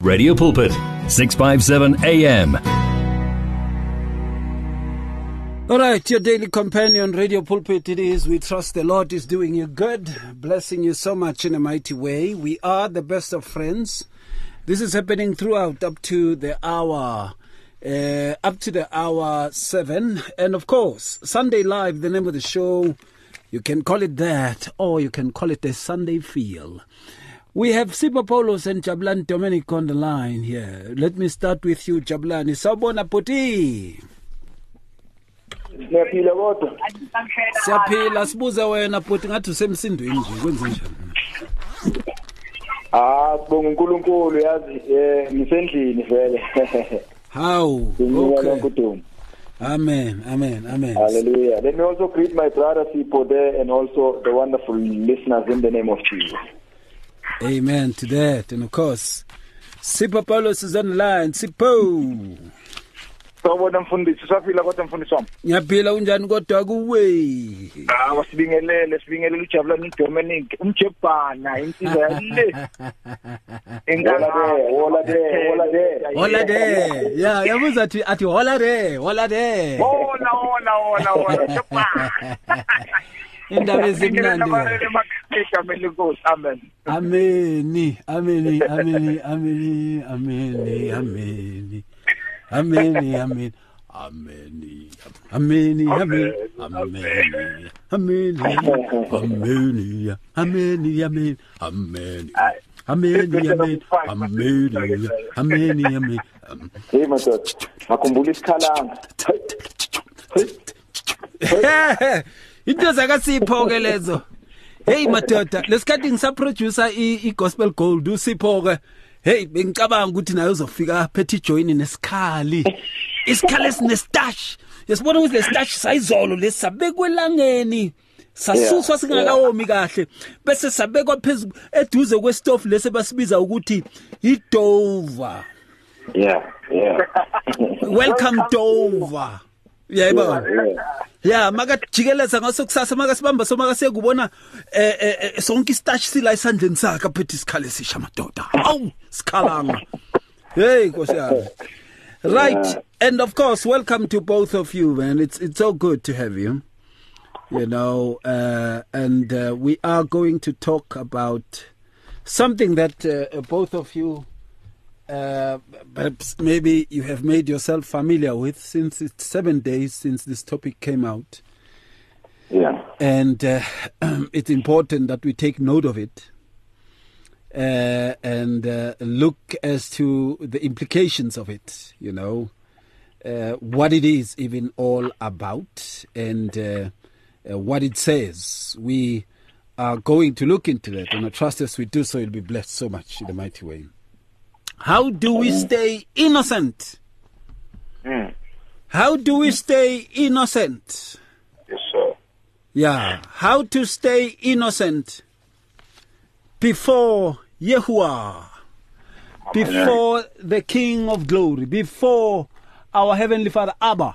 Radio Pulpit, 657 AM. All right, your daily companion, Radio Pulpit, it is. We trust the Lord is doing you good, blessing you so much in a mighty way. We are the best of friends. This is happening throughout up to the hour, uh, up to the hour seven. And of course, Sunday Live, the name of the show. You can call it that, or you can call it a Sunday Feel. We have Sipho Paulos and Jabulani Dominic on the line here. Let me start with you, Jabulani. Sawubona Puti. Siyaphila kodwa. Siyaphila sibuze wena Puti ngathi usemsindweni nje kwenze njani? Ah, sibonga uNkulunkulu yazi eh ngisendlini vele. Lonke Okay. Amen. Amen. Amen. Hallelujah. Let me also greet my brother Sipho there and also the wonderful listeners in the name of Jesus. Amen to that. And of course, Sipho Paulos is on the line. Sipho. Sawubona mfundisi saphila kodwa mfundisi wami. Ngiyaphila unjani kodwa kuwe? Ah wasibingelele sibingelele ujabulani Dominic umjebhana insizwa yale. Wola there, wola there, wola there. Hola there. Yeah, yabuza athi athi hola there, hola there. Hola hola hola hola ujebhana. indaba ezimnandi igameni lenkosi amen amen amen amen amen amen amen amen amen Amen. Amen. Amen. Amen. Amen. Amen. Amen. Amen. Amen. Amen. Amen. Amen. Amen. Hey madod, akhumbula isikhalanga. Into zakasipho ke lezo. Hey madoda lesikhathi ngisaproducer i-gospel gold usipho ke? Hey bengicabanga ukuthi naye uzofika phethe ijoyini nesikhali. Isikhali esinestash yasibona ukuthi lestash sayizolo lesabekwe elangeni sasuswa singakawomi kahle. Bese sabekwa phezulu eduze kwestove lese basibiza ukuthi idova Yeah, yeah. welcome dover. Yayibona Yeah. ya makajikeleza ngaso kusasa makasibamba so makasiyekubona eh, eh, eh, sonke istash sila esandleni sakhe aphethe isikhali esisha madoda awu sikhalanga. Hey nkosi yami. Right and of course welcome to both of you man. It's it's so good to have you you know uh, and uh, we are going to talk about something that uh, both of you uh, perhaps maybe you have made yourself familiar with since it's seven days since this topic came out. Yeah. And uh, it's important that we take note of it uh, and uh, look as to the implications of it, you know, uh, what it is even all about and uh, uh, what it says. We are going to look into that, and I trust as we do so, you'll be blessed so much in the mighty way. How do we stay innocent? Mm. How do we stay innocent? Yes sir. Yeah, how to stay innocent before Yahuwah, before the King of Glory, before our Heavenly Father Abba.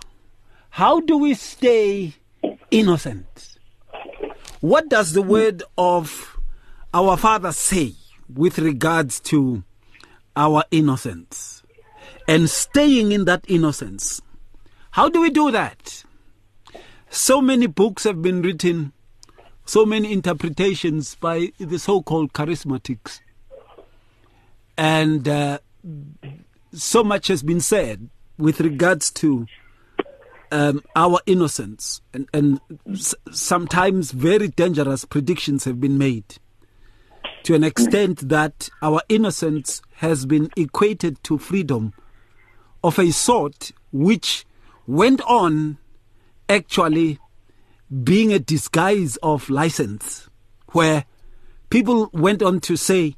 How do we stay innocent? What does the word of our Father say with regards to our innocence and staying in that innocence? How do we do that? So many books have been written, so many interpretations by the so called charismatics. And uh, so much has been said with regards to um, our innocence. And, and s- sometimes very dangerous predictions have been made to an extent that our innocence has been equated to freedom of a sort which went on actually being a disguise of license, where people went on to say,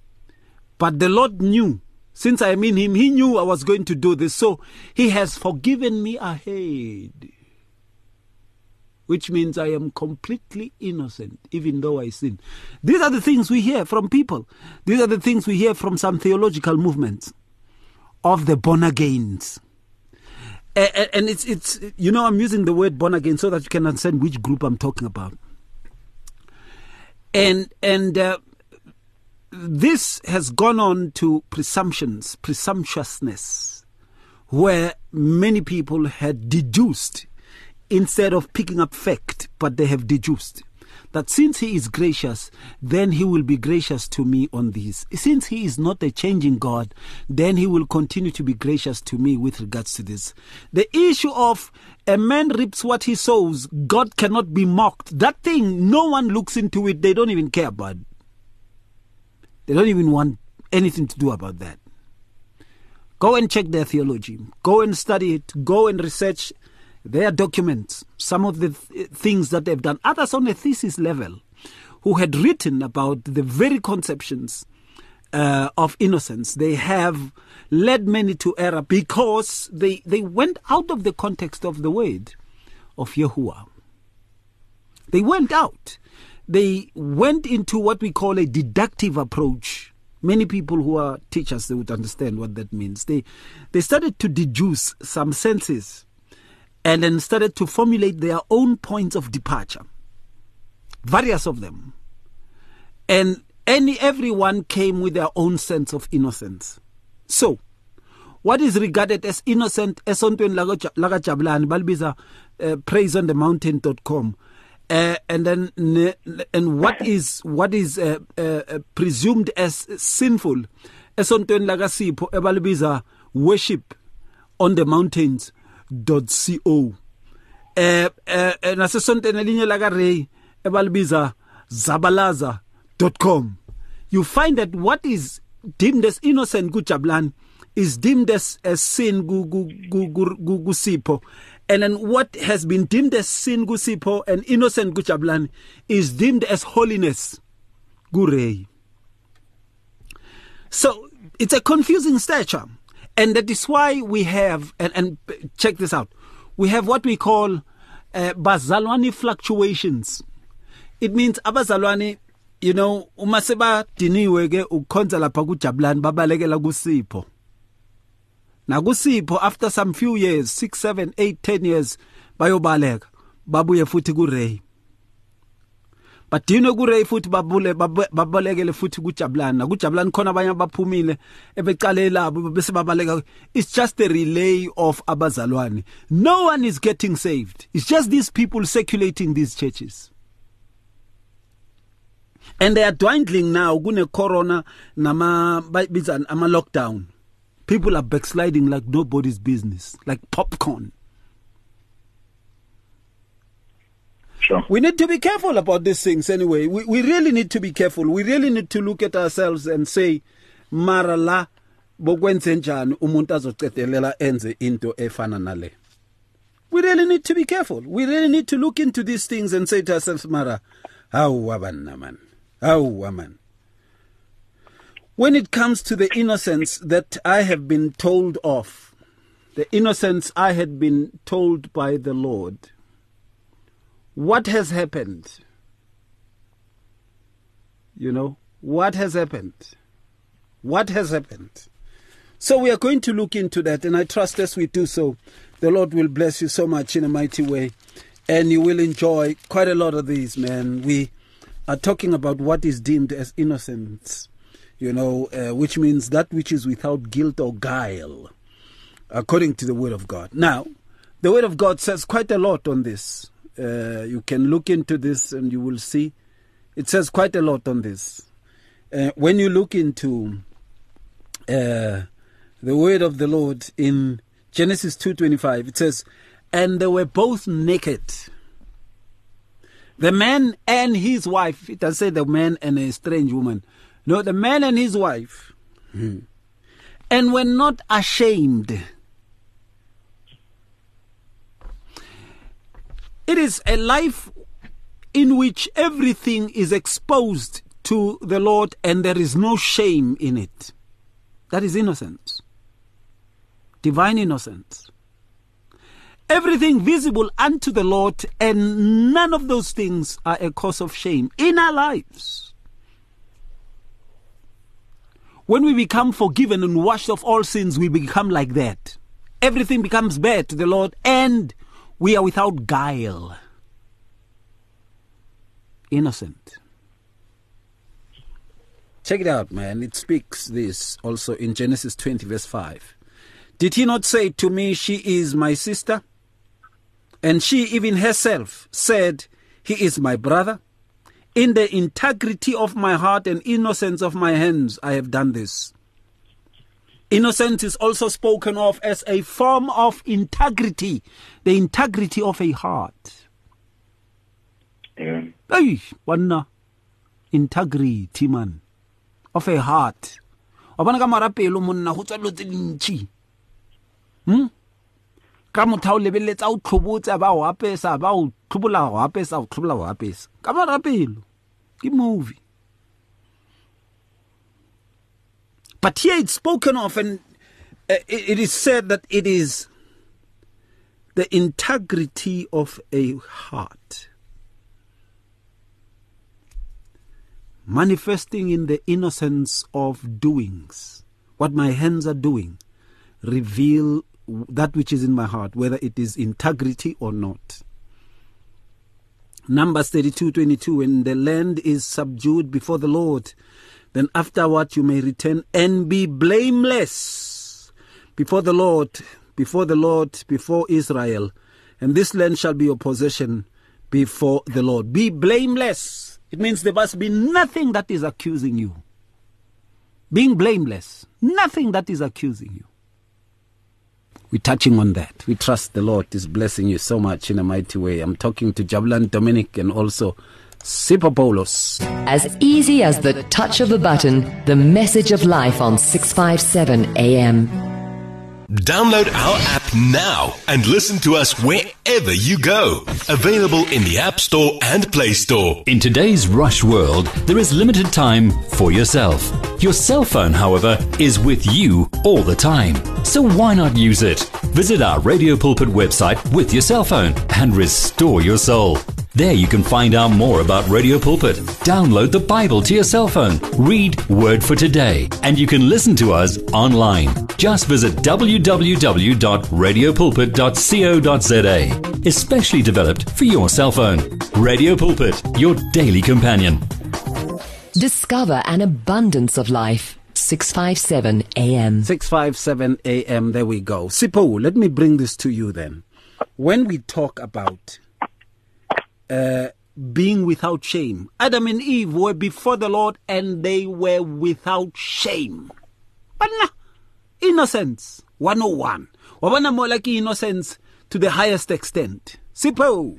But the Lord knew, since I in Him, He knew I was going to do this, so He has forgiven me ahead. Which means I am completely innocent, even though I sin. These are the things we hear from people. These are the things we hear from some theological movements of the born agains. And it's it's you know I'm using the word born again so that you can understand which group I'm talking about. And and uh, this has gone on to presumptions, presumptuousness, where many people had deduced instead of picking up fact, but they have deduced that since he is gracious, then he will be gracious to me on these. Since he is not a changing God, then he will continue to be gracious to me with regards to this. The issue of a man reaps what he sows, God cannot be mocked. That thing, no one looks into it, they don't even care about. They don't even want anything to do about that. Go and check their theology. Go and study it. Go and research their documents, some of the th- things that they've done, others on a thesis level, who had written about the very conceptions uh, of innocence. They have led many to error because they, they went out of the context of the word of Yahuwah. They went out. They went into what we call a deductive approach. Many people who are teachers they would understand what that means. They they started to deduce some senses and then started to formulate their own points of departure. Various of them. And any everyone came with their own sense of innocence. So, what is regarded as innocent esontweni laka Jabulani balibiza uh, praiseonthemountain.com uh, and then and what is what is uh, uh, presumed as sinful esontweni laka Sipho ebalibiza worship on the mountains co. Eh eh nasesontweni elinye laka Ray ebalibiza zabalaza.com you find that what is deemed as innocent kuJabulani is deemed as, as sin kusipho. And then what has been deemed as sin kusipho and innocent kuJabulani is deemed as holiness kuRay so it's a confusing stature and that is why we have, and, and check this out, we have what we call uh, bazalwane fluctuations. It means abazalwane, you know, uma sebadiniwe ke ukukhonza lapha kuJabulani babalekela kusipho. Na kusipho after some few years, 6, 7, 8, 10 years bayobaleka babuye futhi kuRay. Badinwe kuray futhi babule babalekele futhi kujabulani? Nakujabulani khona abanye abaphumile ebeqale labo bese it's just a relay of abazalwane. No one is getting saved. It's just these people circulating these churches. And they are dwindling now kune corona nama biza ama lockdown people are backsliding like nobody's business like popcorn Sure. We need to be careful about these things anyway. We, we really need to be careful. We really need to look at ourselves and say, mara la bokwenze njani umuntu enze into efana. We really need to be careful. We really need to look into these things and say to ourselves, mara, hawa banna man. Hawa man. When it comes to the innocence that I have been told of, the innocence I had been told by the Lord, what has happened? You know, what has happened? What has happened? So we are going to look into that, and I trust as we do so, the Lord will bless you so much in a mighty way, and you will enjoy quite a lot of these, man. We are talking about what is deemed as innocence, you know, uh, which means that which is without guilt or guile, according to the Word of God. Now, the Word of God says quite a lot on this. Uh, you can look into this and you will see it says quite a lot on this. Uh, when you look into uh, the word of the Lord in Genesis 2:25, it says, "And they were both naked." The man and his wife. It does say the man and a strange woman. No, the man and his wife, hmm. and were not ashamed. It is a life in which everything is exposed to the Lord and there is no shame in it. That is innocence. Divine innocence. Everything visible unto the Lord, and none of those things are a cause of shame in our lives. When we become forgiven and washed of all sins, we become like that. Everything becomes bare to the Lord, and we are without guile, innocent. Check it out, man. It speaks this also in Genesis 20, verse 5. Did he not say to me, She is my sister? And she, even herself, said, He is my brother. In the integrity of my heart and innocence of my hands, I have done this. Innocence is also spoken of as a form of integrity, the integrity of a heart. Yeah. Hey, wanna integrity man of a heart. Wa bona ka marapelo monna go tswa dilo tse dintsi. Hm? Ka motho o lebelletsa o tlhobotse ba o apesa ba o tlhobola o apesa o tlhobola o apesa. Ka marapelo. Ke movie. But here it's spoken of, and uh, it, is said that it is the integrity of a heart manifesting in the innocence of doings. What my hands are doing reveal that which is in my heart, whether it is integrity or not. Numbers 32 22 When the land is subdued before the Lord, then afterward you may return and be blameless before the Lord, before the Lord, before Israel, and this land shall be your possession before the Lord. Be blameless. It means there must be nothing that is accusing you. Being blameless, nothing that is accusing you. We're touching on that. We trust the Lord is blessing you so much in a mighty way. I'm talking to Jabulani Dominic and also Sipho Paulos. As easy as the touch of a button, the message of life on 657 AM. Download our app now and listen to us wherever you go. Available in the App Store and Play Store. In today's rush world, there is limited time for yourself. Your cell phone, however, is with you all the time. So why not use it? Visit our Radio Pulpit website with your cell phone and restore your soul. There you can find out more about Radio Pulpit. Download the Bible to your cell phone. Read Word for Today. And you can listen to us online. Just visit www.radiopulpit.co.za. Especially developed for your cell phone. Radio Pulpit, your daily companion. Discover an abundance of life. 657 AM. 657 AM, there we go. Sipho, let me bring this to you then. When we talk about uh, being without shame, Adam and Eve were before the Lord and they were without shame. But nah, innocence 101. Wabona more like innocence to the highest extent. Sipho.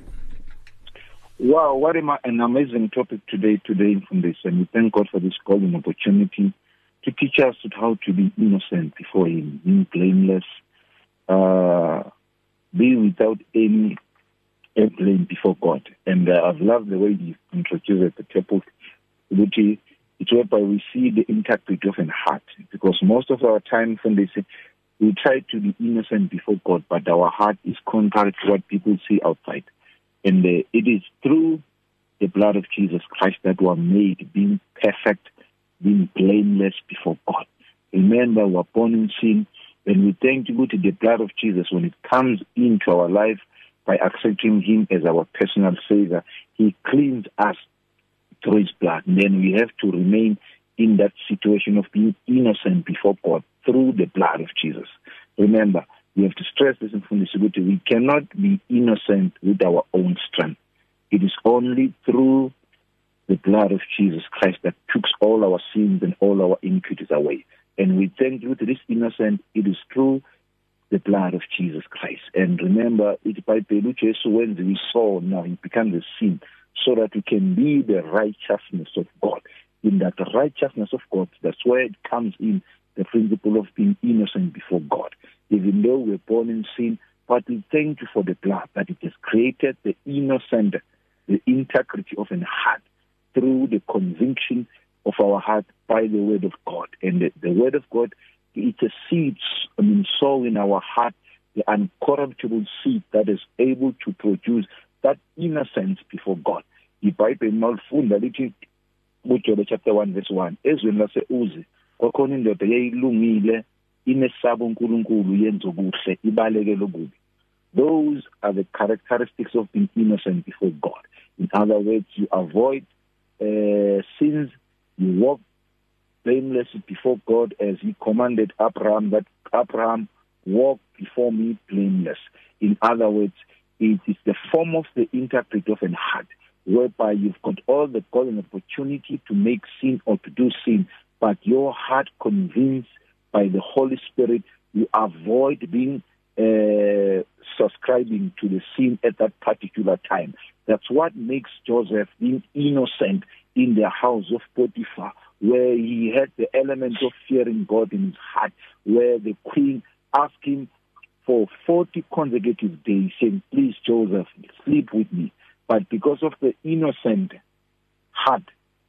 Wow, what an amazing topic today, today from this. And we thank God for this golden opportunity to teach us how to be innocent before Him, being blameless, uh, be without any blame before God. And uh, I've loved the way you introduced the topic, which is it's whereby we see the integrity of an heart. Because most of our time, when they say, we try to be innocent before God, but our heart is contrary to what people see outside. And uh, it is through the blood of Jesus Christ that we are made being perfect, being blameless before God. Remember, we're born in sin, and we thank you to the blood of Jesus when it comes into our life by accepting Him as our personal Savior. He cleans us through His blood. Then we have to remain in that situation of being innocent before God through the blood of Jesus. Remember, we have to stress this in Fundisiguti. We cannot be innocent with our own strength. It is only through the blood of Jesus Christ that takes all our sins and all our iniquities away. And we thank you to this innocent, it is through the blood of Jesus Christ. And remember, it's by Peluches when we saw now it becomes a sin so that we can be the righteousness of God. In that righteousness of God, that's where it comes in the principle of being innocent before God. Even though we're born in sin, but we thank you for the blood that it has created the innocent, the integrity of an heart through the conviction of our heart by the word of God. And the, the word of God, it's a seed, I mean, sow in our heart, the uncorruptible seed that is able to produce that innocence before God. ibhayibheli malifunda lithi kujobe chapter 1 verse 1 ezweni lase-uzi kwakhona indoda yayilungile inesabo unkulunkulu yenza okuhle ibalekele okubi those are the characteristics of being innocent before god in other words you avoid uh, sins you walk blameless before God as he commanded Abraham that Abraham walk before me blameless. In other words, it is the form of the interpret of an heart whereby you've got all the golden opportunity to make sin or to do sin, but your heart convinced by the Holy Spirit, you avoid being uh, subscribing to the sin at that particular time. That's what makes Joseph being innocent in the house of Potiphar, where he had the element of fearing God in his heart, where the queen asked him for 40 consecutive days, saying, Please, Joseph, sleep with me. But because of the innocent heart,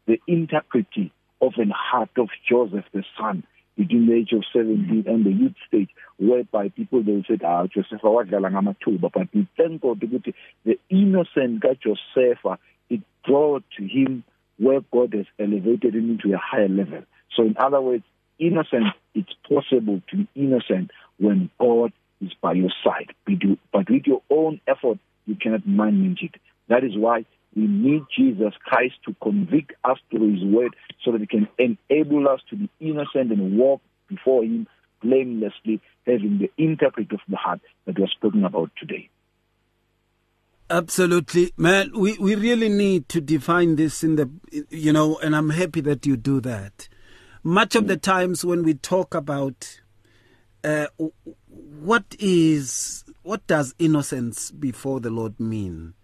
the integrity of an heart of Joseph, the son, between the age of 17 and the youth stage, whereby people they said, ah, Joseph, wadlala ngamathuba. But we thank God the innocent ka Joseph, it brought to him where God has elevated him into a higher level. So in other words, innocent, it's possible to be innocent when God is by your side. But with your own effort, you cannot manage it. That is why we need Jesus Christ to convict us through his word so that he can enable us to be innocent and walk before him blamelessly, having the interpret of the heart that we are speaking about today. Absolutely, man. We we really need to define this in the you know, and I'm happy that you do that. Much of the times when we talk about uh, what is what does innocence before the Lord mean?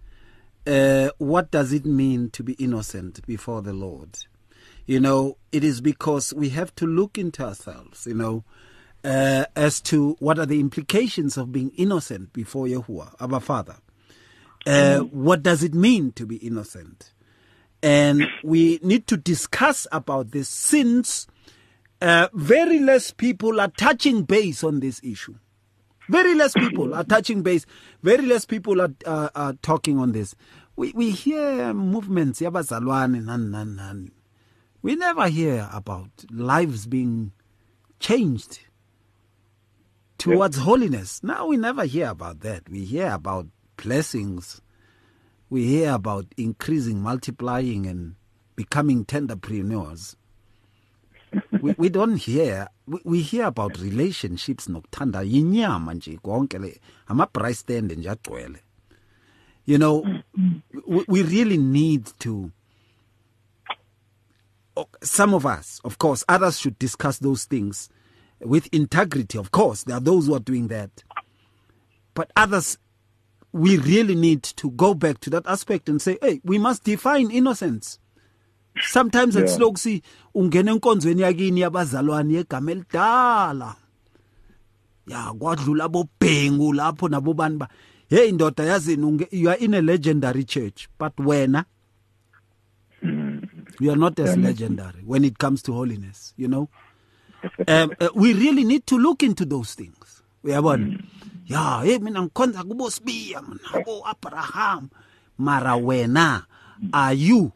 uh, what does it mean to be innocent before the Lord? You know, it is because we have to look into ourselves, you know, uh, as to what are the implications of being innocent before Yahuwah, our Father. Uh, what does it mean to be innocent? And we need to discuss about this since uh, very less people are touching base on this issue. Very less people are touching base. Very less people are, uh, are talking on this. We, we hear movements, yabazalwane, nan, nan, nan. We never hear about lives being changed towards holiness. Now we never hear about that. We hear about blessings. We hear about increasing, multiplying, and becoming tenderpreneurs. we, we don't hear we, we hear about relationships nokuthanda yinyama nje you know we, we really need to some of us of course others should discuss those things with integrity of course there are those who are doing that but others we really need to go back to that aspect and say hey we must define innocence. Sometimes yeah. atsiloku si ungena enkonzweni yakini yabazalwane yegama elidala. Ya kwadlula bobhengu lapho nabo bani ba. Hey ndoda yazini you are in a legendary church but wena you are not as legendary when it comes to holiness you know? Um, uh, we really need to look into those things. We uyabona? Mm. Ya hey mina ngikhonza kubo sibiya mina bo Abraham mara wena are you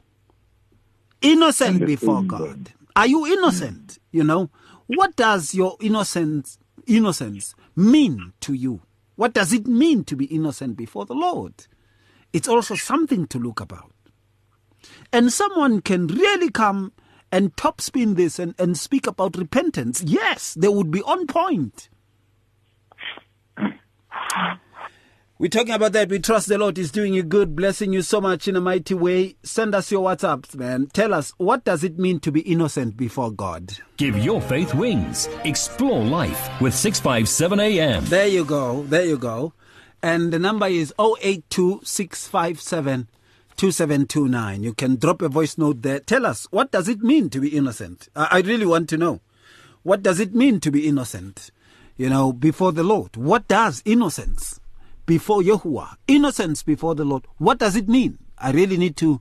innocent before God. Are you innocent? You know, what does your innocence innocence mean to you? What does it mean to be innocent before the Lord? It's also something to look about. And someone can really come and topspin this and, and speak about repentance. Yes, they would be on point. We're talking about that. We trust the Lord is doing you good, blessing you so much in a mighty way. Send us your WhatsApps, man. Tell us, what does it mean to be innocent before God? Give your faith wings. Explore life with 657 AM. There you go. There you go. And the number is 082 2729. You can drop a voice note there. Tell us, what does it mean to be innocent? I really want to know. What does it mean to be innocent? You know, before the Lord. What does innocence before Yahuwah, innocence before the Lord. What does it mean? I really need to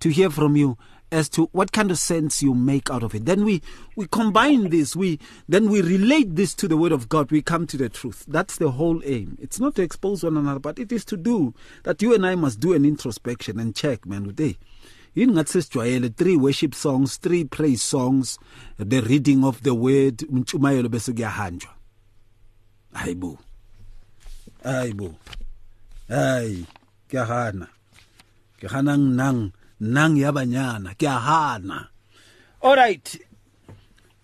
to hear from you as to what kind of sense you make out of it. Then we we combine this, we then we relate this to the word of God. We come to the truth. That's the whole aim. It's not to expose one another, but it is to do that you and I must do an introspection and check, man, today. yini ngathi sesijwayele three worship songs three praise songs the reading of the word hayibo hayi bo. Hayi ke hana. Ke hana nang nang ya banyana ke hana. All right.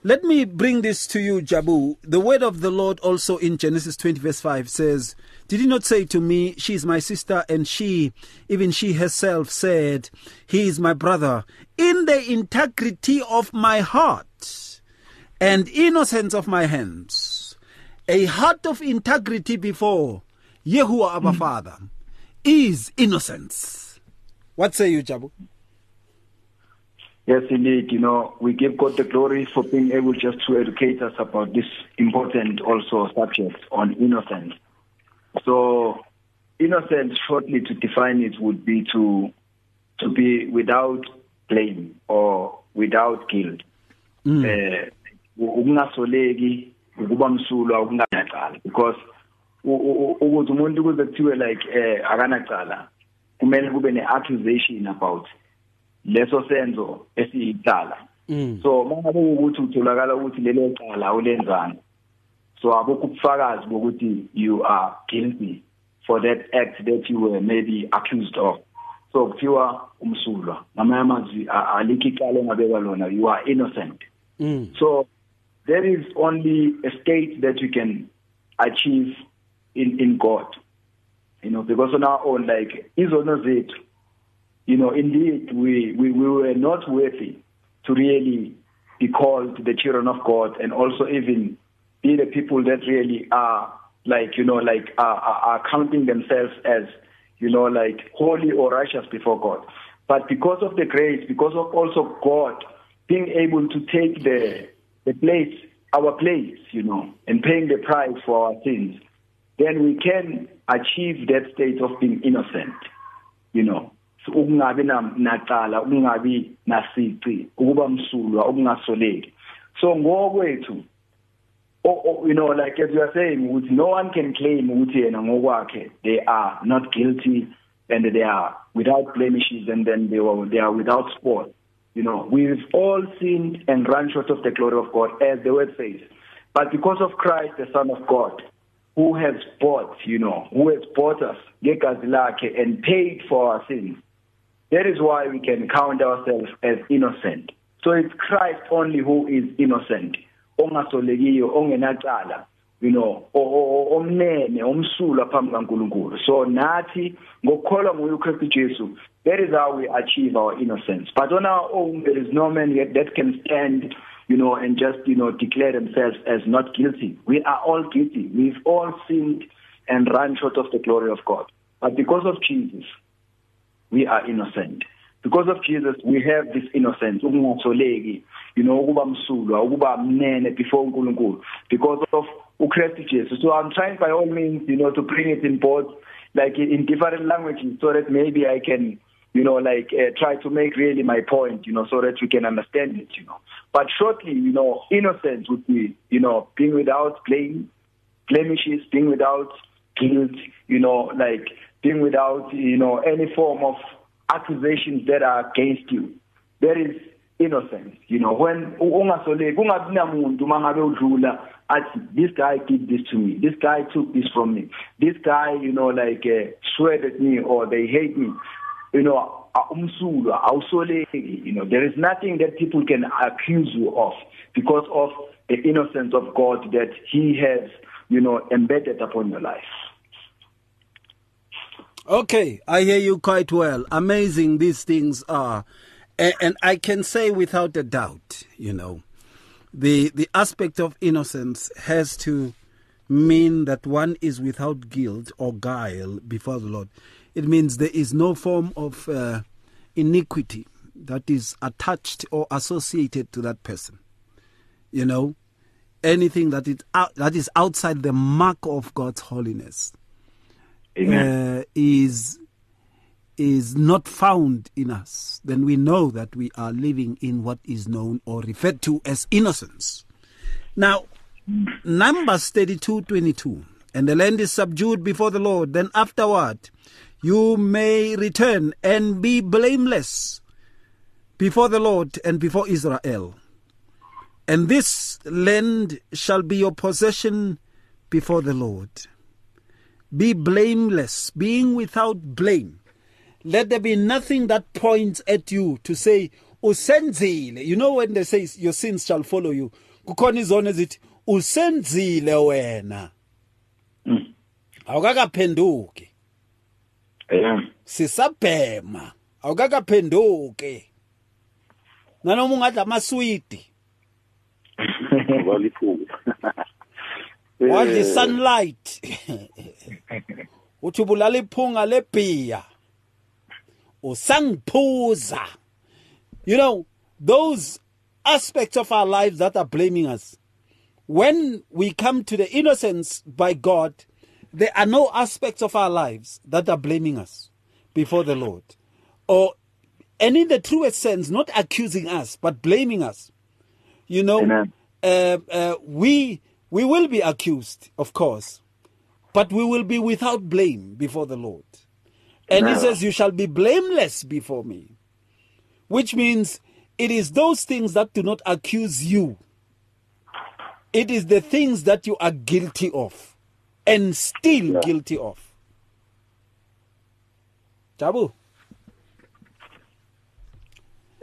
Let me bring this to you, Jabu. The word of the Lord also in Genesis 20, verse 5 says, Did he not say to me, She is my sister, and she, even she herself, said, He is my brother, in the integrity of my heart and innocence of my hands? A heart of integrity before Yahuwah, our mm. Father, is innocence. What say you, Jabu? Yes, indeed. You know, we give God the glory for being able just to educate us about this important also subject on innocence. So, innocence, shortly to define it, would be to to be without blame or without guilt. Mm. Ukungasoleki ukuba msulwa ukunganacala because ukuthi umuntu kuze kuthiwe like eh akanacala kumele kube ne accusation about leso senzo esiyicala mm. so mangabe ukuthi utholakala ukuthi lelo cala ulenzana so abukho ubufakazi bokuthi you are guilty for that act that you were maybe accused of so kuthiwa umsulwa ngamanye amazwi alikho icala engabekwa lona you are innocent mm. so there is only a state that you can achieve in in God you know because on our own like izono zethu you know, indeed, we, we, we were not worthy to really be called the children of God and also even be the people that really are like, you know, like are, are counting themselves as, you know, like holy or righteous before God. But because of the grace, because of also God being able to take the, the place, our place, you know, and paying the price for our sins, then we can achieve that state of being innocent, you know. So ukungabi nacala ukungabi nasici ukuba msulwa ukungasoleki so ngokwethu you know like as you are saying no one can claim ukuthi they are not guilty and they are without blemishes and then they were they are without spot you know we've all sinned and run short of the glory of God as the word says but because of Christ the son of God who has bought you know who has bought us ngegazi lakhe and paid for our sins That is why we can count ourselves as innocent. So it's Christ only who is innocent. You know omnene omsulwa phambi kaNkuluNkulu so nathi ngokukholwa nguye uKristu Jesu that is how we achieve our innocence. But on our own there is no man yet that can stand you know and just you know declare themselves as not guilty. We are all guilty. We've all sinned and run short of the glory of God. But because of Jesus we are innocent. Because of Jesus we have this innocence. Ukungatholeki you know ukuba msulwa ukuba mnene before uNkulunkulu. Because of Jesus. So i'm trying by all means you know to bring it in both like in different languages so that maybe i can you know like uh, try to make really my point you know so that we can understand it you know. But shortly you know innocence would be you know being without blame blemishes being without guilt you know like being without you know any form of accusations that are against you. There is innocence you know when ungasoleki kungabi namuntu mangabe udlula athi this guy did this to me. This guy took this from me. This guy you know like uh, sweared at me or they hate me. You know umsulwa awusoleki. You know there is nothing that people can accuse you of because of the innocence of God that he has you know embedded upon your life. Okay, I hear you quite well. Amazing these things are. And, and, I can say without a doubt, you know, the, the aspect of innocence has to mean that one is without guilt or guile before the Lord. It means there is no form of uh, iniquity that is attached or associated to that person. You know, anything that is, out, that is outside the mark of God's holiness uh, is is not found in us, then we know that we are living in what is known or referred to as innocence. Now, Numbers 32 22. And the land is subdued before the Lord. Then afterward, you may return and be blameless before the Lord and before Israel. And this land shall be your possession before the Lord. Be blameless, being without blame. Let there be nothing that points at you to say, Usenzile. You know when they say your sins shall follow you. kukhona izona ezithi usenzile wena. Awukakaphenduki. Yeah. Sisabhema. Awukakaphenduki. Nanoma ungadla amaswidi. Wadla Eh, sunlight uthi ubulala iphunga lebhiya. Usangiphuza you know those aspects of our lives that are blaming us when we come to the innocence by God there are no aspects of our lives that are blaming us before the Lord. Or and in the truest sense not accusing us but blaming us. You know uh, uh, we we will be accused of course but we will be without blame before the lord and he says you shall be blameless before me which means it is those things that do not accuse you. It is the things that you are guilty of and still guilty of. Jabu.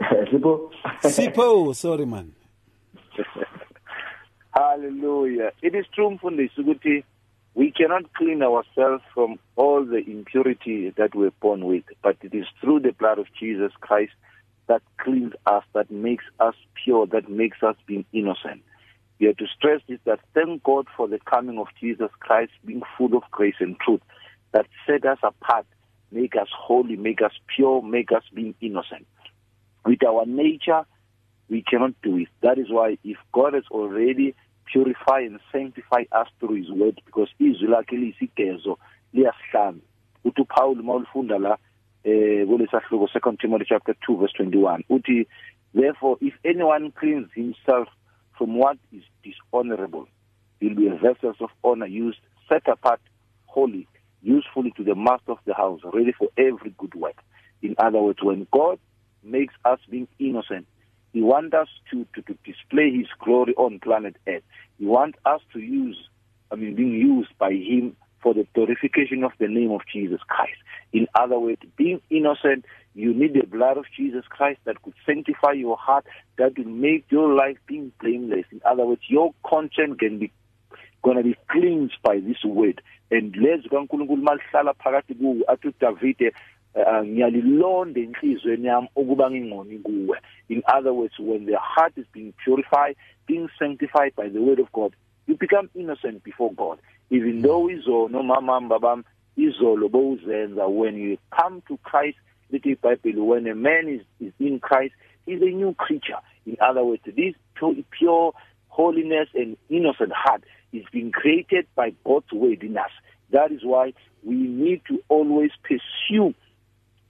Sipho sipo sorry man. Hallelujah. It is true Mfundisi ukuthi we cannot clean ourselves from all the impurity that we're born with, but it is through the blood of Jesus Christ that cleans us, that makes us pure, that makes us being innocent. We have to stress this that thank God for the coming of Jesus Christ being full of grace and truth that set us apart, make us holy, make us pure, make us being innocent. With our nature, we cannot do it. That is why if God has already purified and sanctify us through his word because izwi lakhe liyisigezo liyasihlamba uthi uPaul mawulifunda la eh kulesahluko 2 Timothy chapter 2 verse 21 uthi therefore if anyone cleans himself from what is dishonorable he'll be a vessel of honor used set apart holy usefully to the master of the house ready for every good work. In other words when God makes us being innocent he wants us to, to, to display his glory on planet Earth. He wants us to use, I mean, being used by him for the glorification of the name of Jesus Christ. In other words, being innocent, you need the blood of Jesus Christ that could sanctify your heart, that will make your life being blameless. In other words, your conscience can be to be cleansed by this word. And lezi kaNkulunkulu malihlala phakathi kuwe athi Eh, eh, ngiyalilonda enhlizweni yami ukuba ngingoni kuwe. In other words when the heart is being purified being sanctified by the word of God you become innocent before God. Even though izono mama babam izolo bowuzenza when you come to Christ lithi iBhayibheli when a man is, is in Christ he's a new creature. In other words this pure, pure holiness and innocent heart is being created by God's word in us. That is why we need to always pursue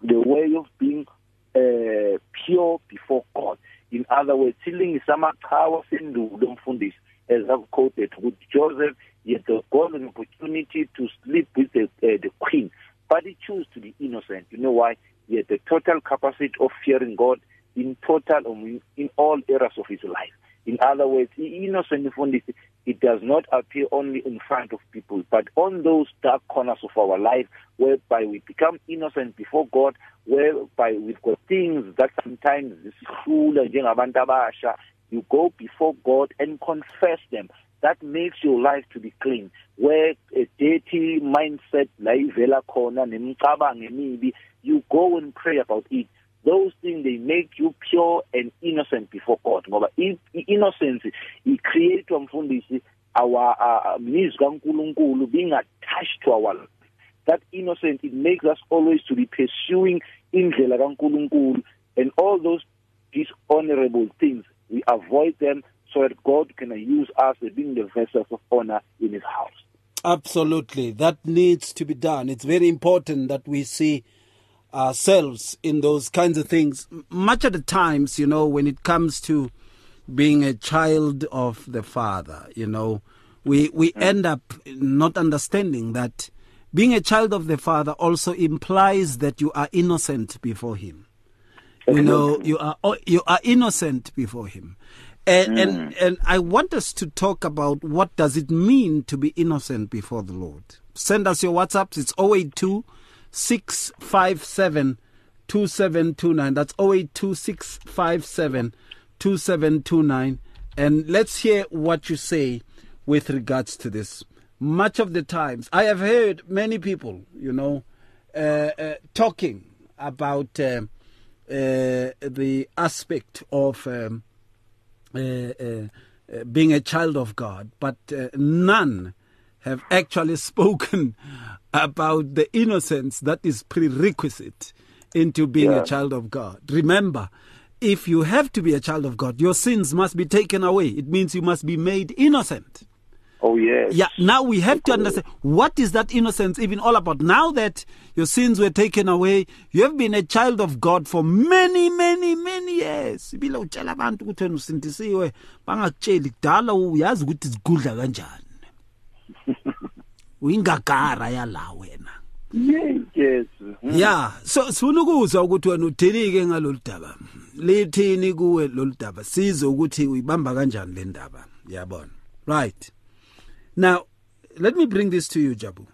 the way of being uh, pure before God. In other words, silingisa amaqhawe sendulo mfundisi as I've quoted with Joseph, he had the golden opportunity to sleep with the, uh, the queen, but he chose to be innocent. You know why? He had the total capacity of fearing God in total, um, in all areas of his life. In other words, he innocent mfundisi, it does not appear only in front of people, but on those dark corners of our life, whereby we become innocent before God, whereby we've got things that sometimes. You go before God and confess them. That makes your life to be clean. Where a dirty mindset you go and pray about it. Those things they make you pure and innocent before God. Ngoba innocence icreate mfundisi our kaNkuluNkulu being attached to our life. That innocence it makes us always to be pursuing indlela kaNkuluNkulu and all those dishonorable things we avoid them so that God can use us as being the vessels of honor in his house. Absolutely. That needs to be done. It's very important that we see ourselves in those kinds of things. Much of the times, you know, when it comes to being a child of the Father, you know, we, we mm. end up not understanding that being a child of the Father also implies that you are innocent before Him. You know, you are oh, you are innocent before Him. And, mm. and and I want us to talk about what does it mean to be innocent before the Lord. Send us your WhatsApps. It's 082 657 2729. That's 082 657 2729. And let's hear what you say with regards to this. Much of the times, I have heard many people, you know, uh, uh, talking about uh, uh the aspect of um, uh, uh, being a child of God, but none have actually spoken about the innocence that is prerequisite into being yeah. a child of God. Remember, if you have to be a child of God, your sins must be taken away. It means you must be made innocent. Oh, yes. Yeah, now we have to understand what is that innocence even all about. Now that your sins were taken away, you have been a child of God for many, many, many years. Ibile utshela abantu ukuthi wena usindisiwe bangakutsheli kudala uyazi ukuthi zigudla kanjani. Uyingagara yala wena. Yes. Yeah, so sifuna ukuzwa ukuthi wena udilike ngalolu daba. Lithini kuwe lolu daba? Size ukuthi uyibamba kanjani le ndaba. Yabona. Right. Now, let me bring this to you, Jabu.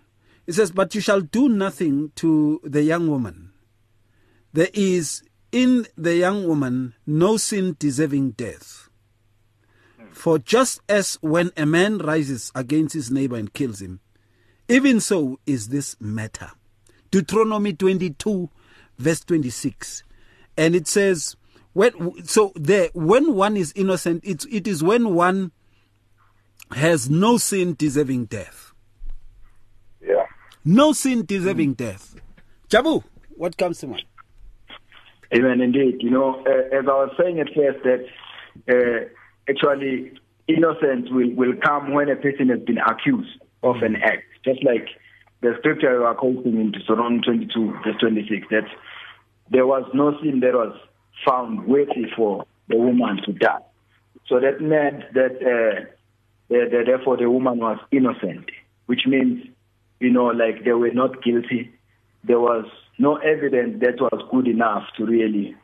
It says, But you shall do nothing to the young woman. There is in the young woman no sin deserving death. For just as when a man rises against his neighbor and kills him, even so is this matter. Deuteronomy 22, verse 26. And it says, when, so there, when one is innocent, it, it is when one has no sin deserving death. Yeah. No sin deserving mm. death. Jabu, what comes to mind? Amen. Indeed. You know, uh, as I was saying at first, that uh, actually innocence will, will come when a person has been accused of an act. Just like the scripture you are quoting in Deuteronomy 22, verse 26, that there was no sin that was found worthy for the woman to die. So that meant that uh, the, the, therefore the woman was innocent, which means, you know, like they were not guilty. There was no evidence that was good enough to really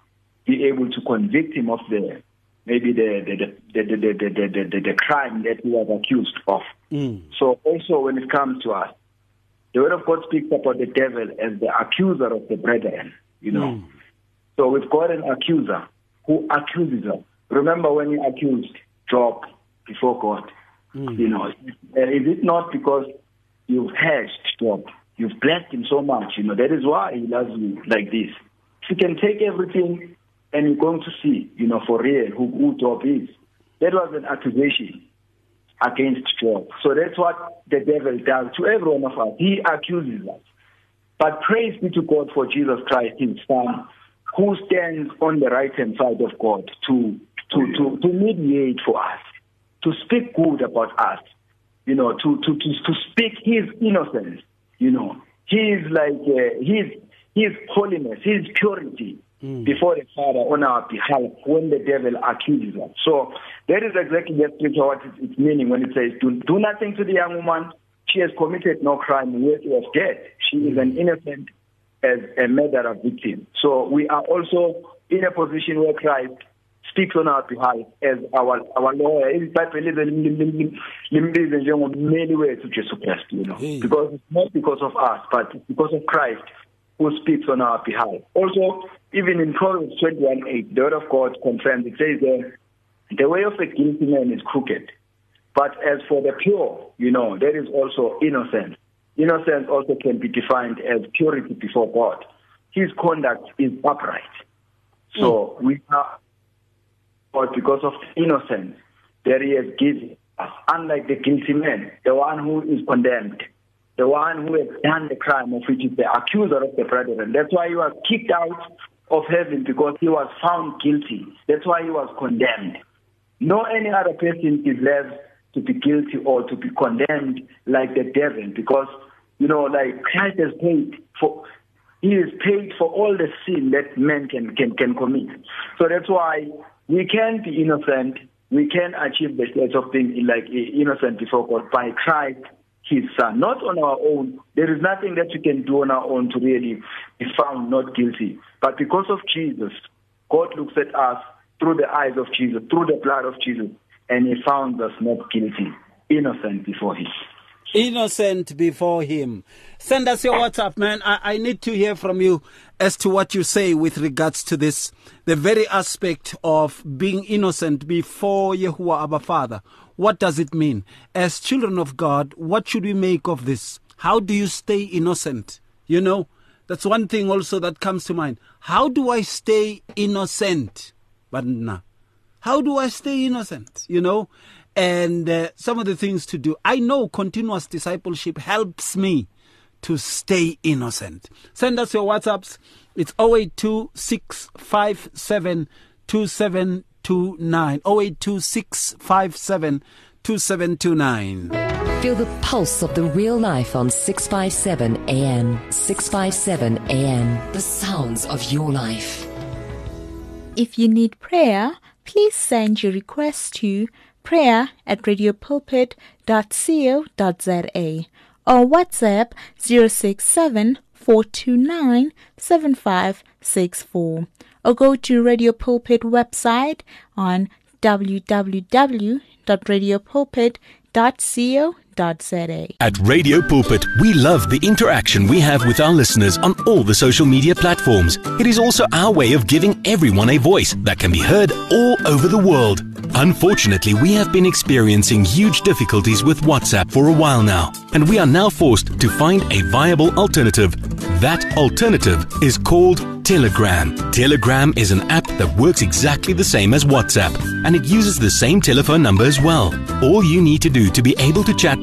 be able to convict him of the maybe the the the the the, the, the, the, the crime that he was accused of. Mm. So also when it comes to us, the word of God speaks about the devil as the accuser of the brethren. You know, mm. so we've got an accuser who accuses us. Remember when he accused Job before God? Mm. You know, is it not because you've hedged Job? You've blessed him so much. You know, that is why he loves you like this. If you can take everything and you're going to see, you know, for real who, who Job is. That was an accusation against Job. So that's what the devil does to every one of us. He accuses us. But praise be to God for Jesus Christ, his Son, who stands on the right hand side of God to, to, to, to mediate for us to speak good about us, you know, to, to, to, to speak his innocence, you know, his like, uh, his, his holiness, his purity mm. before the Father on our behalf when the devil accuses us. So that is exactly the scripture what it's meaning when it says, do, do nothing to the young woman. She has committed no crime worthy of death. She is an innocent as a murderer victim. So we are also in a position where Christ speaks on our behalf as our our lawyer ibhayibheli limbize njengommeli wethu Jesu Christ you know hey. because it's not because of us but because of Christ who speaks on our behalf also even in Proverbs 21:8 the word of God confirms it says that the way of a guilty man is crooked but as for the pure you know there is also innocence innocence also can be defined as purity before God his conduct is upright so mm. we are or because of innocence that he has given us, unlike the guilty man, the one who is condemned, the one who has done the crime of which is the accuser of the brethren. That's why he was kicked out of heaven because he was found guilty. That's why he was condemned. No any other person deserves to be guilty or to be condemned like the devil because, you know, like Christ has paid for he is paid for all the sin that men can, can, can commit. So that's why we can be innocent. We can achieve the state of being like innocent before God by Christ, His Son, not on our own. There is nothing that we can do on our own to really be found not guilty. But because of Jesus, God looks at us through the eyes of Jesus, through the blood of Jesus, and He found us not guilty, innocent before Him. Innocent before him. Send us your WhatsApp, man. I, I need to hear from you as to what you say with regards to this, the very aspect of being innocent before Yahuwah our Father. What does it mean? As children of God, what should we make of this? How do you stay innocent? You know, that's one thing also that comes to mind. How do I stay innocent? But nah. How do I stay innocent? You know, and uh, some of the things to do. I know continuous discipleship helps me to stay innocent. Send us your WhatsApps. It's 0826572729. 0826572729. Feel the pulse of the real life on 657 AM. 657 AM. The sounds of your life. If you need prayer, please send your request to prayer at radiopulpit.co.za or WhatsApp 067 429 7564 or go to Radio Pulpit website on www.radiopulpit.co.za. At Radio Pulpit, we love the interaction we have with our listeners on all the social media platforms. It is also our way of giving everyone a voice that can be heard all over the world. Unfortunately, we have been experiencing huge difficulties with WhatsApp for a while now, and we are now forced to find a viable alternative. That alternative is called Telegram. Telegram is an app that works exactly the same as WhatsApp, and it uses the same telephone number as well. All you need to do to be able to chat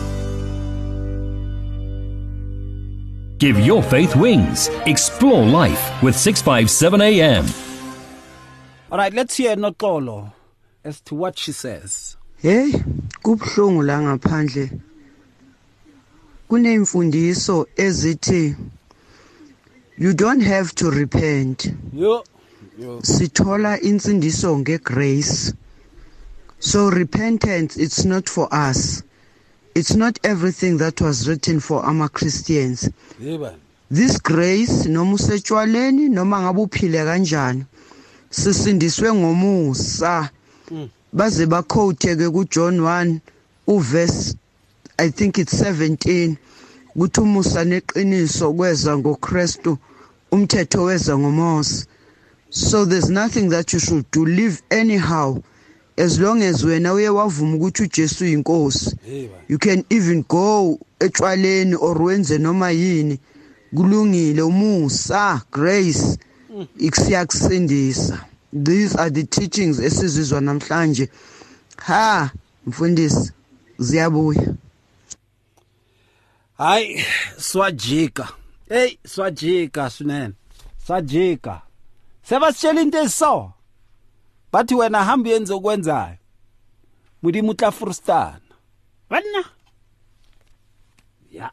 Give your faith wings. Explore life with 657 AM. All right, let's hear Nokolo as to what she says. Hey, kubhlungu la ngaphandle. Kunemfundiso ezithi you don't have to repent. Yo. Sithola insindiso ngegrace. So repentance it's not for us. It's not everything that was written for ama Christians. This grace noma usetshwaleni noma ngabe uphile kanjani sisindiswe ngomusa. Hmm. Baze baquote ke kuJohn 1 uverse I think it's 17 kuthi umusa neqiniso kweza ngoKristu umthetho weza ngomose so there's nothing that you should do. Live anyhow as long as wena uye wavuma ukuthi uJesu uyinkosi you can even go etshwaleni or wenze noma yini kulungile umusa grace ikusiyakusindisa these are the teachings esizizwa namhlanje ha mfundisi ziyabuya Hayi, swajika. Hey, swajika swinene. Swajika. Sebasitshela into eso. Bathi wena hamba yenze okwenzayo. Mudimo utla frustana. Banna. Yeah.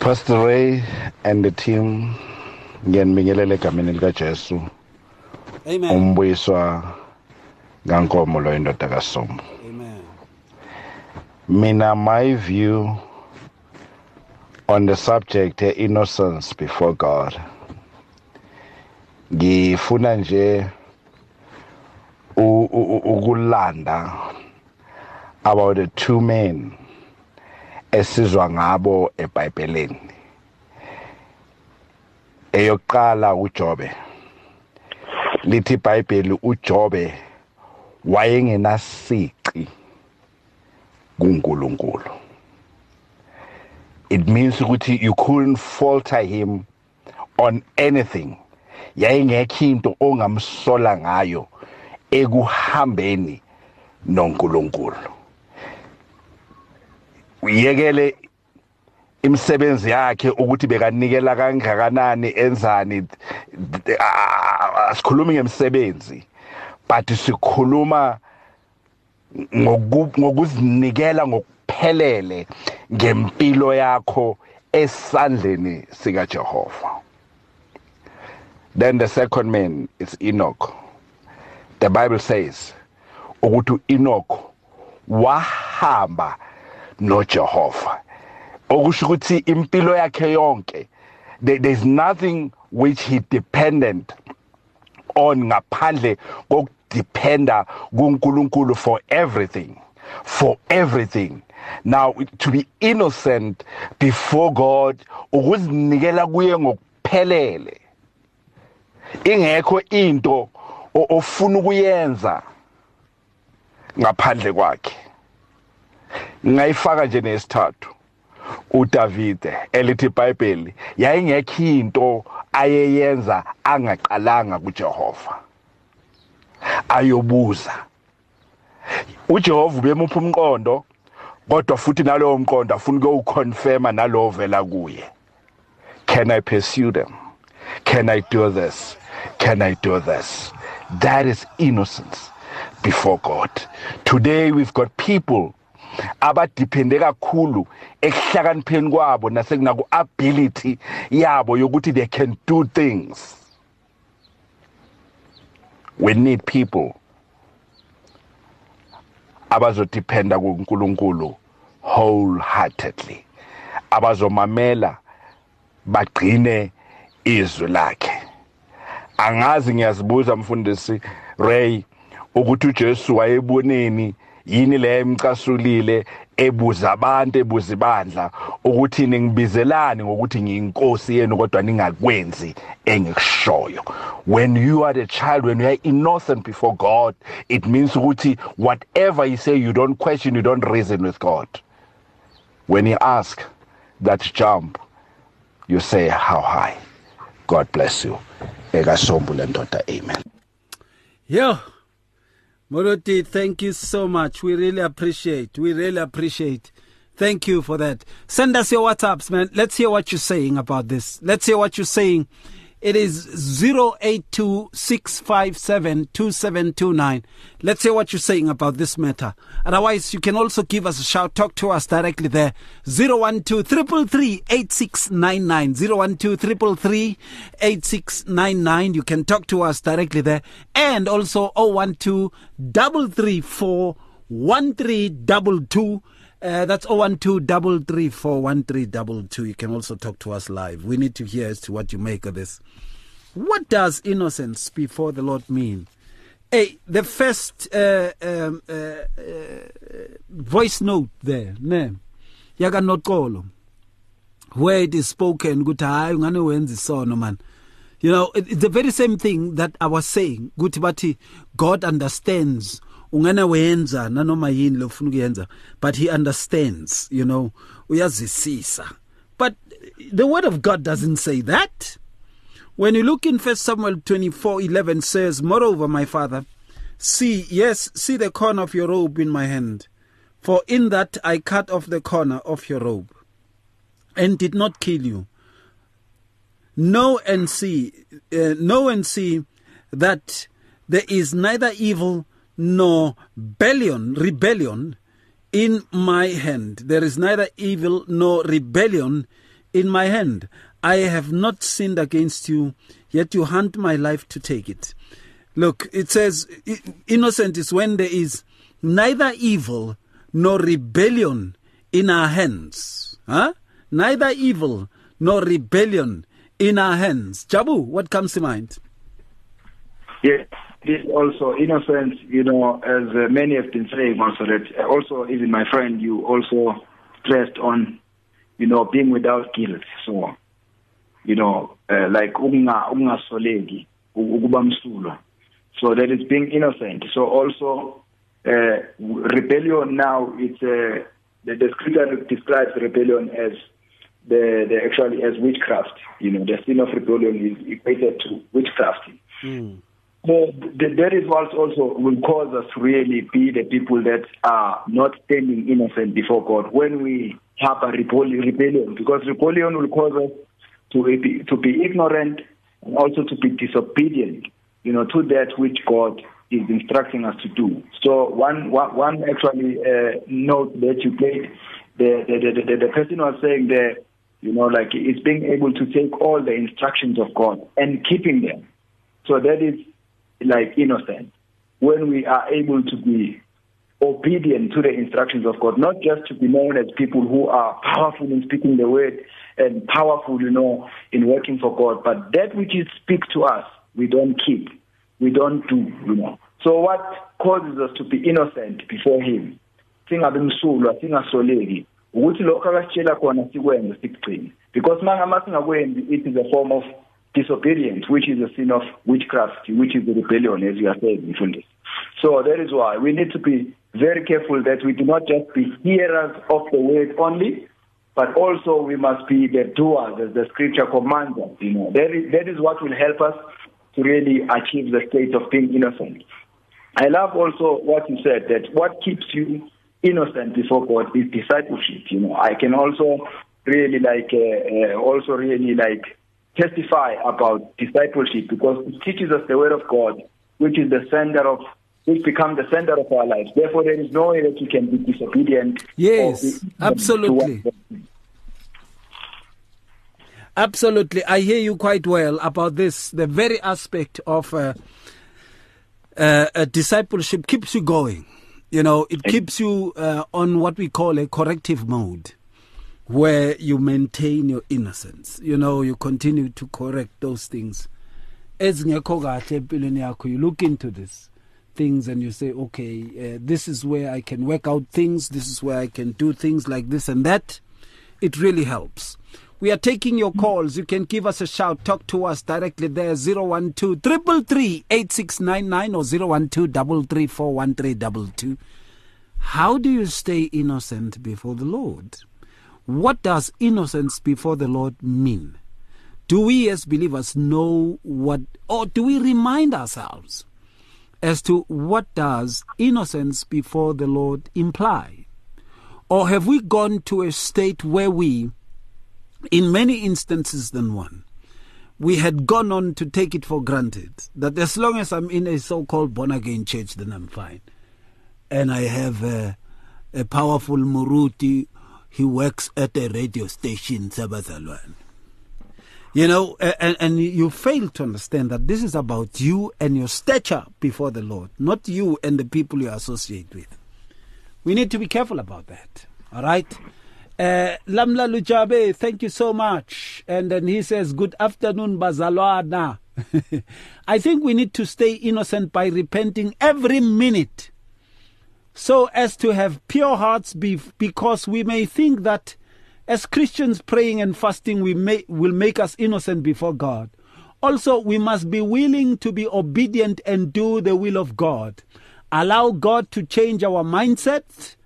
Pastor Ray and the team ngiyanibingelela egameni likaJesu Amen. umbuyiswa kankomo lo indoda kaSomo Amen. mina my view on the subject of innocence before God ngifuna nje u- u- u- ukulanda about the two men esizwa ngabo eBhayibhelini eyokuqala uJobe. Lithi iBhayibheli uJobe wayengenasici kuNkulunkulu. It means ukuthi you couldn't falter him on anything. Yayingekho into ongamsola ngayo ekuhambeni noNkulunkulu. Uyekele imisebenzi yakhe ukuthi bekanikela kangakanani enzani asikhulumi ngemisebenzi but sikhuluma ngoku- ngokuzinikela ngokuphelele ngempilo yakho esandleni sika Jehova then the second man is Enoch. The bible says ukuthi Enoch wahamba noJehova. Okusho ukuthi impilo yakhe yonke there's nothing which he dependent on ngaphandle kokudependa kuNkulunkulu for everything for everything. Now to be innocent before God ukuzinikela kuye ngokuphelele. Ingekho into ofuna ukuyenza ngaphandle kwakhe. Ngayifaka nje nesithathu. uDavide elithi iBhayibheli yayingekho into ayeyenza angaqalanga kuJehova. Ayobuza. uJehova ubemupha umqondo kodwa futhi nalowo mqondo afuna ukuwconfirma nalowo vela kuye. Can i pursue them? Can i do this? Can i do this? That is innocence before god. Today we've got people abadiphende kakhulu ekuhlakanipheni kwabo nasekunaku ability yabo yokuthi they can do things. We need people abazodependa kuNkulunkulu wholeheartedly abazomamela bagcine izwi lakhe. Angazi ngiyazibuza mfundisi Ray ukuthi uJesu wayeboneni yini le emcasulile ebuza abantu ebuza ibandla ukuthi ningibizelani ngokuthi ngiyinkosi yenu kodwa ningakwenzi engikushoyo. When you are a child when you are innocent before God it means ukuthi whatever you say you don't question you don't reason with God. When you ask that jump you say how high? God bless you. Ekasombule ndoda amen yeah Moloti, thank you so much. We really appreciate. We really appreciate. Thank you for that. Send us your WhatsApps, man. Let's hear what you're saying about this. Let's hear what you're saying. It is 0826572729. Let's hear what you're saying about this matter. Otherwise, you can also give us a shout. Talk to us directly there. 012 012 You can talk to us directly there. And also 012 334 1322. Uh, that's 012 You can also talk to us live. We need to hear as to what you make of this. What does innocence before the Lord mean? Hey, the first uh, um, uh, uh, voice note there, ne, notkolo, where it is spoken, man. You know, it's the very same thing that I was saying. Gutibati, God understands ungana wenza nanoma yini lofuna ukuyenza but he understands you know uyazisisa but the word of god doesn't say that. When you look in first samuel 24:11 says moreover my father see yes see the corner of your robe in my hand for in that i cut off the corner of your robe and did not kill you. Know and see uh, know and see that there is neither evil nor rebellion, rebellion in my hand. There is neither evil nor rebellion in my hand. I have not sinned against you, yet you hunt my life to take it. Look, it says innocent is when there is neither evil nor rebellion in our hands. Huh? Neither evil nor rebellion in our hands. Jabu, what comes to mind? Yes this also innocence, you know, as uh, many have been saying also that uh, also even my friend, you also stressed on, you know, being without guilt. So, you know, uh, like unga ungasoleki ukuba msulo. So that is being innocent. So also uh, rebellion now it's uh, the, the scripture describes rebellion as the, the actually as witchcraft. You know, the sin of rebellion is equated to witchcraft. Mm. That is what also will cause us really be the people that are not standing innocent before God when we have a rebellion, because rebellion will cause us to be, to be ignorant and also to be disobedient, you know, to that which God is instructing us to do. So one one, one actually uh, note that you played, the the, the the the person was saying that You know, like it's being able to take all the instructions of God and keeping them. So that is like innocent. When we are able to be obedient to the instructions of God, not just to be known as people who are powerful in speaking the word and powerful, you know, in working for God, but that which is speak to us, we don't keep, we don't do, you know. So what causes us to be innocent before Him? Singabe msulwa, singasoleki, ukuthi lokho akasitshela. Because it is a form of disobedience, which is a sin of witchcraft, which is a rebellion, as you are saying, Mfundisi. So that is why we need to be very careful that we do not just be hearers of the word only, but also we must be the doers, as the scripture commands us. You know, that is, that is what will help us to really achieve the state of being innocent. I love also what you said that what keeps you innocent before God is discipleship. You know, I can also really like uh, uh, also really like testify about discipleship because it teaches us the word of God, which is the center of which become the center of our lives. Therefore, there is no way that you can be disobedient. Yes, absolutely. Absolutely. I hear you quite well about this. The very aspect of uh, uh, a discipleship keeps you going. You know, it keeps you uh, on what we call a corrective mode where you maintain your innocence. You know, you continue to correct those things. you look into this things and you say okay uh, this is where i can work out things this is where i can do things like this and that. It really helps. We are taking your calls. You can give us a shout. Talk to us directly there 012 8699 or 012 how do you stay innocent before the lord what does innocence before the lord mean? Do we as believers know what or do we remind ourselves as to what does innocence before the lord imply? Or have we gone to a state where we in many instances than one we had gone on to take it for granted that as long as i'm in a so-called born again church then i'm fine. And i have a, a powerful muruti he works at a radio station sabazalwane you know, and, and you fail to understand that this is about you and your stature before the Lord, not you and the people you associate with. We need to be careful about that. All right. Uh, Lamla Lujabe, thank you so much. And then he says, Good afternoon, Bazalwana. I think we need to stay innocent by repenting every minute so as to have pure hearts be- because we may think that as Christians, praying and fasting we may, will make us innocent before God. Also, we must be willing to be obedient and do the will of God. Allow God to change our mindset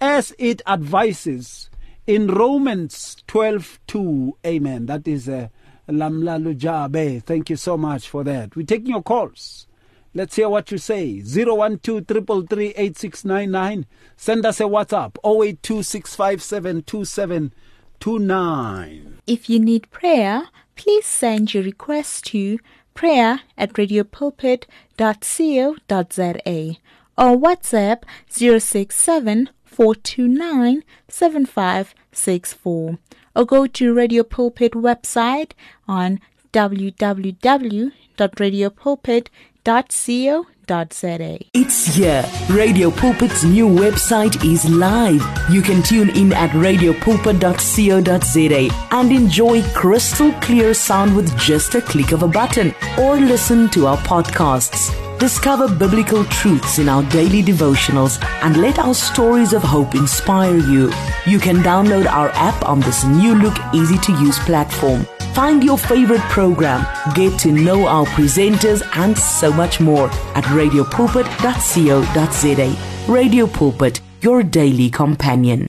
as it advises in Romans 12 2. Amen. That is uh, Lamla Lujabe. Thank you so much for that. We're taking your calls. Let's hear what you say. 012 Send us a WhatsApp 0826572729. If you need prayer, please send your request to prayer at radiopulpit.co.za or WhatsApp 067 429 or go to Radio Pulpit website on www.radiopulpit.co.za. It's here. Radio Pulpit's new website is live. You can tune in at radiopulpit.co.za and enjoy crystal clear sound with just a click of a button or listen to our podcasts. Discover biblical truths in our daily devotionals and let our stories of hope inspire you. You can download our app on this new look, easy to use platform. Find your favorite program, get to know our presenters, and so much more at radiopulpit.co.za. Radio Pulpit, your daily companion.